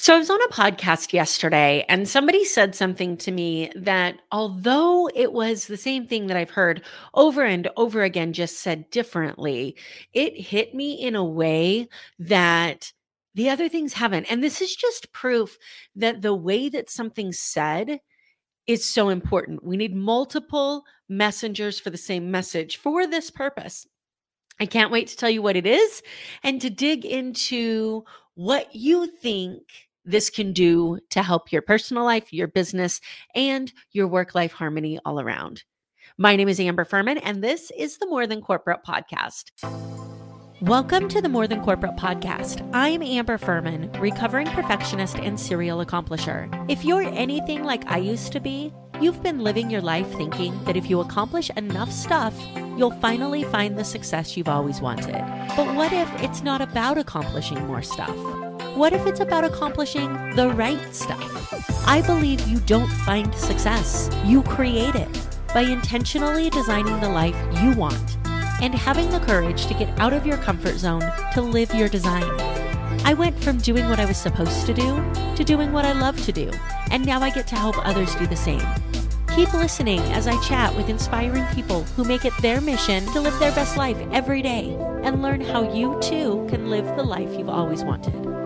So I was on a podcast yesterday and somebody said something to me that although it was the same thing that I've heard over and over again just said differently, it hit me in a way that the other things haven't. And this is just proof that the way that something's said is so important. We need multiple messengers for the same message for this purpose. I can't wait to tell you what it is and to dig into what you think this can do to help your personal life, your business, and your work life harmony all around. My name is Amber Furman, and this is the More Than Corporate podcast. Welcome to the More Than Corporate podcast. I'm Amber Furman, recovering perfectionist and serial accomplisher. If you're anything like I used to be, you've been living your life thinking that if you accomplish enough stuff, you'll finally find the success you've always wanted. But what if it's not about accomplishing more stuff? What if it's about accomplishing the right stuff? I believe you don't find success, you create it by intentionally designing the life you want and having the courage to get out of your comfort zone to live your design. I went from doing what I was supposed to do to doing what I love to do, and now I get to help others do the same. Keep listening as I chat with inspiring people who make it their mission to live their best life every day and learn how you too can live the life you've always wanted.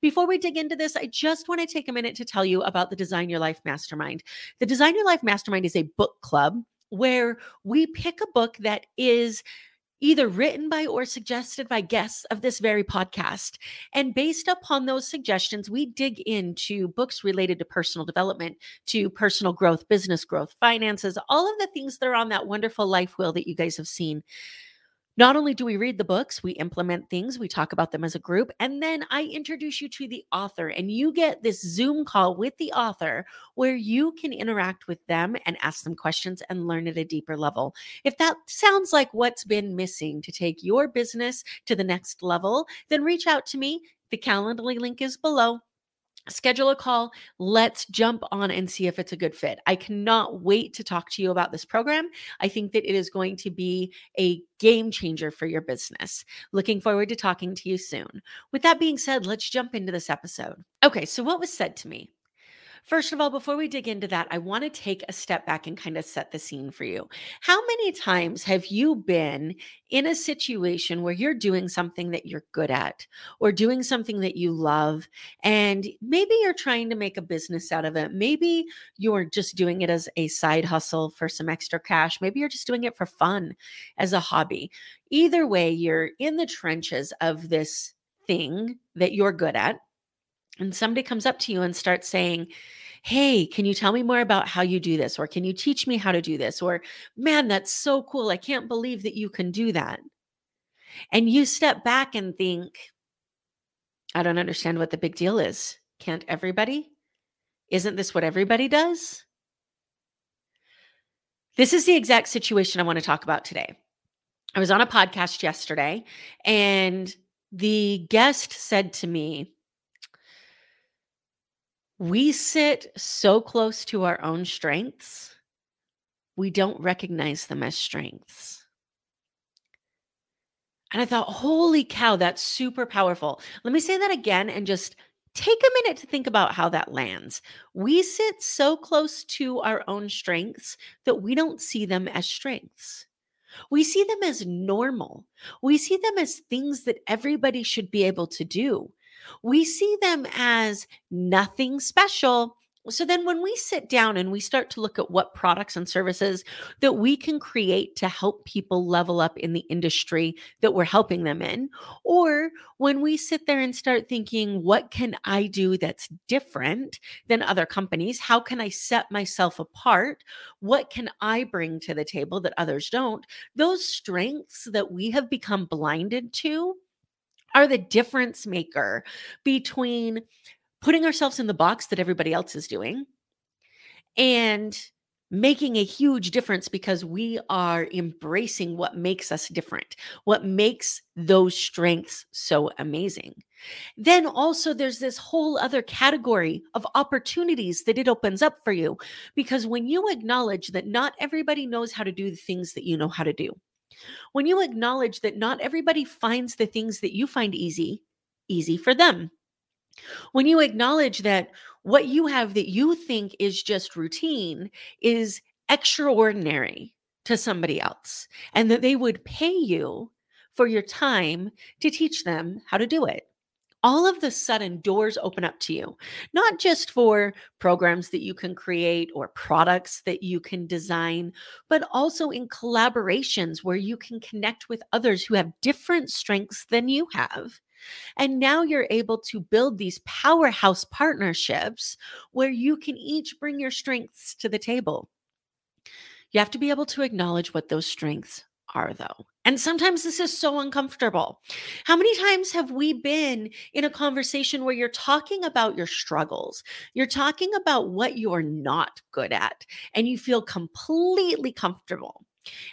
Before we dig into this, I just want to take a minute to tell you about the Design Your Life Mastermind. The Design Your Life Mastermind is a book club where we pick a book that is either written by or suggested by guests of this very podcast. And based upon those suggestions, we dig into books related to personal development, to personal growth, business growth, finances, all of the things that are on that wonderful life wheel that you guys have seen. Not only do we read the books, we implement things, we talk about them as a group, and then I introduce you to the author, and you get this Zoom call with the author where you can interact with them and ask them questions and learn at a deeper level. If that sounds like what's been missing to take your business to the next level, then reach out to me. The Calendly link is below schedule a call. Let's jump on and see if it's a good fit. I cannot wait to talk to you about this program. I think that it is going to be a game changer for your business. Looking forward to talking to you soon. With that being said, let's jump into this episode. Okay, so what was said to me? First of all, before we dig into that, I want to take a step back and kind of set the scene for you. How many times have you been in a situation where you're doing something that you're good at or doing something that you love, and maybe you're trying to make a business out of it? Maybe you're just doing it as a side hustle for some extra cash. Maybe you're just doing it for fun as a hobby. Either way, you're in the trenches of this thing that you're good at and somebody comes up to you and starts saying, Hey, can you tell me more about how you do this? Or can you teach me how to do this? Or, man, that's so cool. I can't believe that you can do that. And you step back and think, I don't understand what the big deal is. Can't everybody? Isn't this what everybody does? This is the exact situation I want to talk about today. I was on a podcast yesterday, and the guest said to me, we sit so close to our own strengths, we don't recognize them as strengths. And I thought, holy cow, that's super powerful. Let me say that again and just take a minute to think about how that lands. We sit so close to our own strengths that we don't see them as strengths. We see them as normal. We see them as things that everybody should be able to do we see them as nothing special. So then, when we sit down and we start to look at what products and services that we can create to help people level up in the industry that we're helping them in, or when we sit there and start thinking, what can I do that's different than other companies? How can I set myself apart? What can I bring to the table that others don't? Those strengths that we have become blinded to are the difference maker between putting ourselves in the box that everybody else is doing and making a huge difference because we are embracing what makes us different, what makes those strengths so amazing. Then also, there's this whole other category of opportunities that it opens up for you because when you acknowledge that not everybody knows how to do the things that you know how to do, When you acknowledge that not everybody finds the things that you find easy, easy for them. When you acknowledge that what you have that you think is just routine is extraordinary to somebody else, and that they would pay you for your time to teach them how to do it all of the sudden doors open up to you, not just for programs that you can create or products that you can design, but also in collaborations where you can connect with others who have different strengths than you have. And now you're able to build these powerhouse partnerships where you can each bring your strengths to the table. You have to be able to acknowledge what those strengths are, though. And sometimes this is so uncomfortable. How many times have we been in a conversation where you're talking about your struggles? You're talking about what you're not good at, and you feel completely comfortable.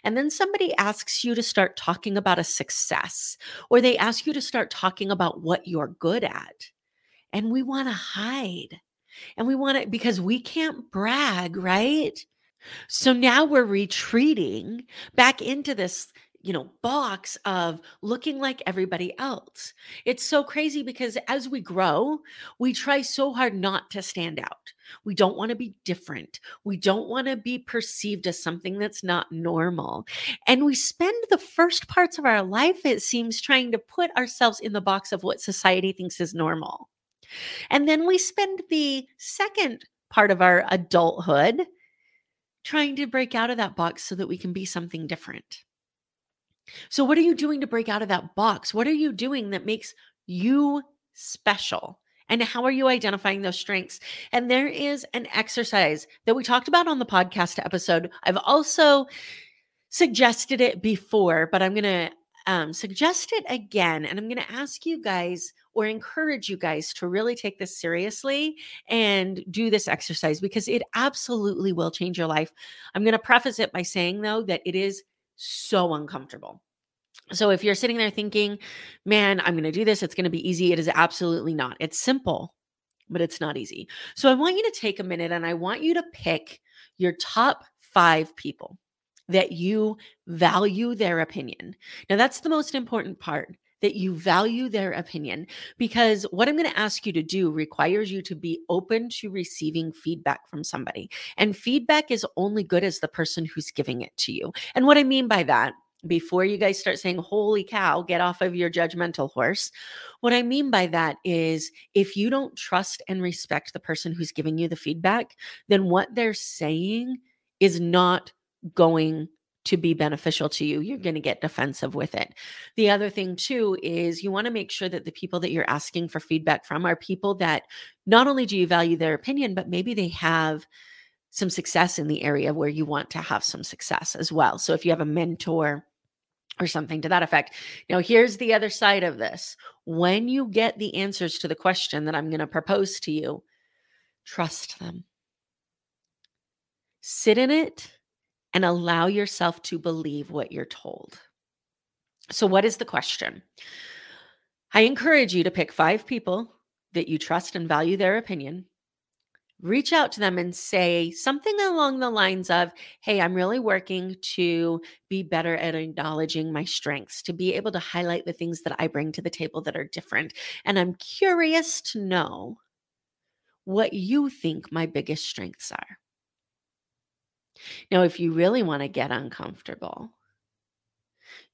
And then somebody asks you to start talking about a success, or they ask you to start talking about what you're good at. And we want to hide. And we want to, because we can't brag, right? So now we're retreating back into this you know, box of looking like everybody else. It's so crazy because as we grow, we try so hard not to stand out. We don't want to be different. We don't want to be perceived as something that's not normal. And we spend the first parts of our life, it seems, trying to put ourselves in the box of what society thinks is normal. And then we spend the second part of our adulthood trying to break out of that box so that we can be something different. So, what are you doing to break out of that box? What are you doing that makes you special? And how are you identifying those strengths? And there is an exercise that we talked about on the podcast episode. I've also suggested it before, but I'm going to um, suggest it again. And I'm going to ask you guys or encourage you guys to really take this seriously and do this exercise because it absolutely will change your life. I'm going to preface it by saying, though, that it is so uncomfortable. So if you're sitting there thinking, man, I'm going to do this, it's going to be easy, it is absolutely not. It's simple, but it's not easy. So I want you to take a minute and I want you to pick your top five people that you value their opinion. Now, that's the most important part that you value their opinion because what I'm going to ask you to do requires you to be open to receiving feedback from somebody. And feedback is only good as the person who's giving it to you. And what I mean by that, before you guys start saying, Holy cow, get off of your judgmental horse. What I mean by that is if you don't trust and respect the person who's giving you the feedback, then what they're saying is not going to be beneficial to you, you're going to get defensive with it. The other thing, too, is you want to make sure that the people that you're asking for feedback from are people that not only do you value their opinion, but maybe they have some success in the area where you want to have some success as well. So if you have a mentor, or something to that effect. Now, here's the other side of this. When you get the answers to the question that I'm going to propose to you, trust them. Sit in it and allow yourself to believe what you're told. So, what is the question? I encourage you to pick five people that you trust and value their opinion. Reach out to them and say something along the lines of, Hey, I'm really working to be better at acknowledging my strengths, to be able to highlight the things that I bring to the table that are different. And I'm curious to know what you think my biggest strengths are. Now, if you really want to get uncomfortable,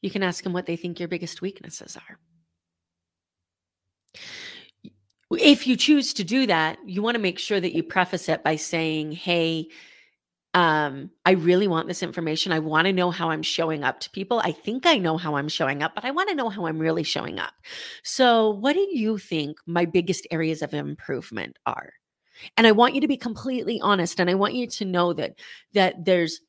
you can ask them what they think your biggest weaknesses are. If you choose to do that, you want to make sure that you preface it by saying, Hey, um, I really want this information. I want to know how I'm showing up to people. I think I know how I'm showing up, but I want to know how I'm really showing up. So, what do you think my biggest areas of improvement are? And I want you to be completely honest and I want you to know that that there's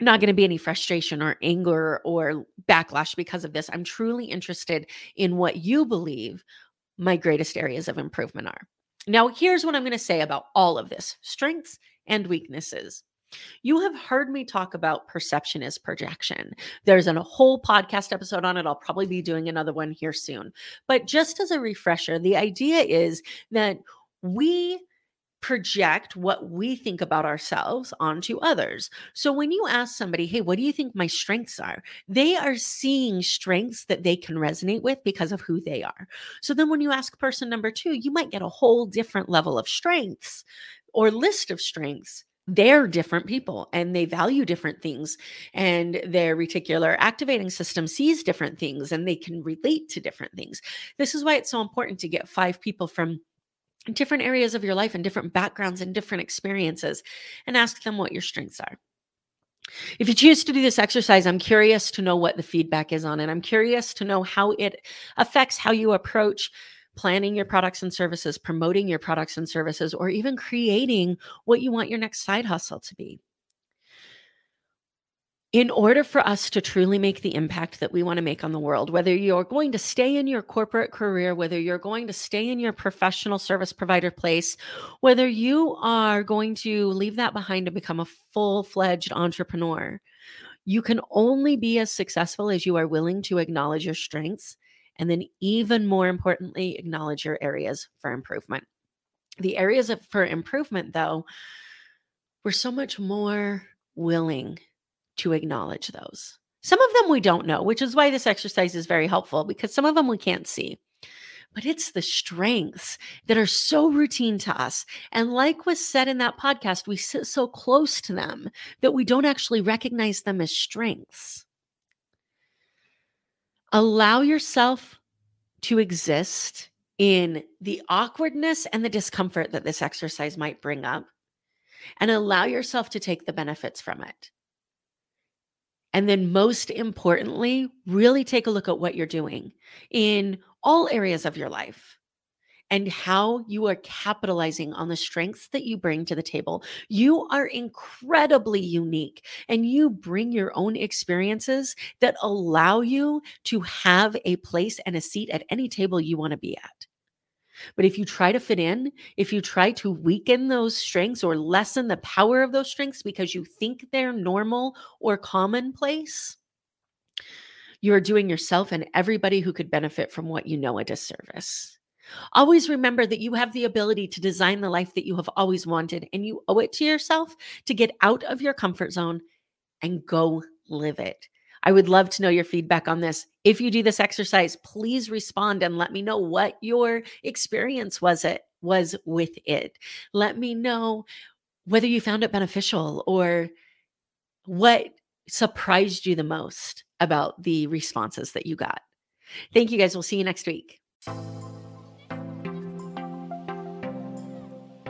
not going to be any frustration or anger or backlash because of this. I'm truly interested in what you believe my greatest areas of improvement are. Now, here's what I'm going to say about all of this strengths and weaknesses. You have heard me talk about perception is projection. There's a whole podcast episode on it. I'll probably be doing another one here soon. But just as a refresher, the idea is that we project what we think about ourselves onto others. So when you ask somebody, hey, what do you think my strengths are? They are seeing strengths that they can resonate with because of who they are. So then when you ask person number two, you might get a whole different level of strengths or list of strengths they're different people and they value different things and their reticular activating system sees different things and they can relate to different things this is why it's so important to get five people from different areas of your life and different backgrounds and different experiences and ask them what your strengths are if you choose to do this exercise, I'm curious to know what the feedback is on it. I'm curious to know how it affects how you approach planning your products and services, promoting your products and services, or even creating what you want your next side hustle to be. In order for us to truly make the impact that we want to make on the world, whether you're going to stay in your corporate career, whether you're going to stay in your professional service provider place, whether you are going to leave that behind to become a full fledged entrepreneur, you can only be as successful as you are willing to acknowledge your strengths and then, even more importantly, acknowledge your areas for improvement. The areas of, for improvement, though, we're so much more willing to acknowledge those. Some of them we don't know, which is why this exercise is very helpful because some of them we can't see. But it's the strengths that are so routine to us. And like was said in that podcast, we sit so close to them that we don't actually recognize them as strengths. Allow yourself to exist in the awkwardness and the discomfort that this exercise might bring up, and allow yourself to take the benefits from it. And then, most importantly, really take a look at what you're doing in all areas of your life and how you are capitalizing on the strengths that you bring to the table. You are incredibly unique and you bring your own experiences that allow you to have a place and a seat at any table you want to be at. But if you try to fit in, if you try to weaken those strengths or lessen the power of those strengths because you think they're normal or commonplace, you're doing yourself and everybody who could benefit from what you know a disservice. Always remember that you have the ability to design the life that you have always wanted, and you owe it to yourself to get out of your comfort zone and go live it. I would love to know your feedback on this. If you do this exercise, please respond and let me know what your experience was it was with it. Let me know whether you found it beneficial or what surprised you the most about the responses that you got. Thank you guys. We'll see you next week.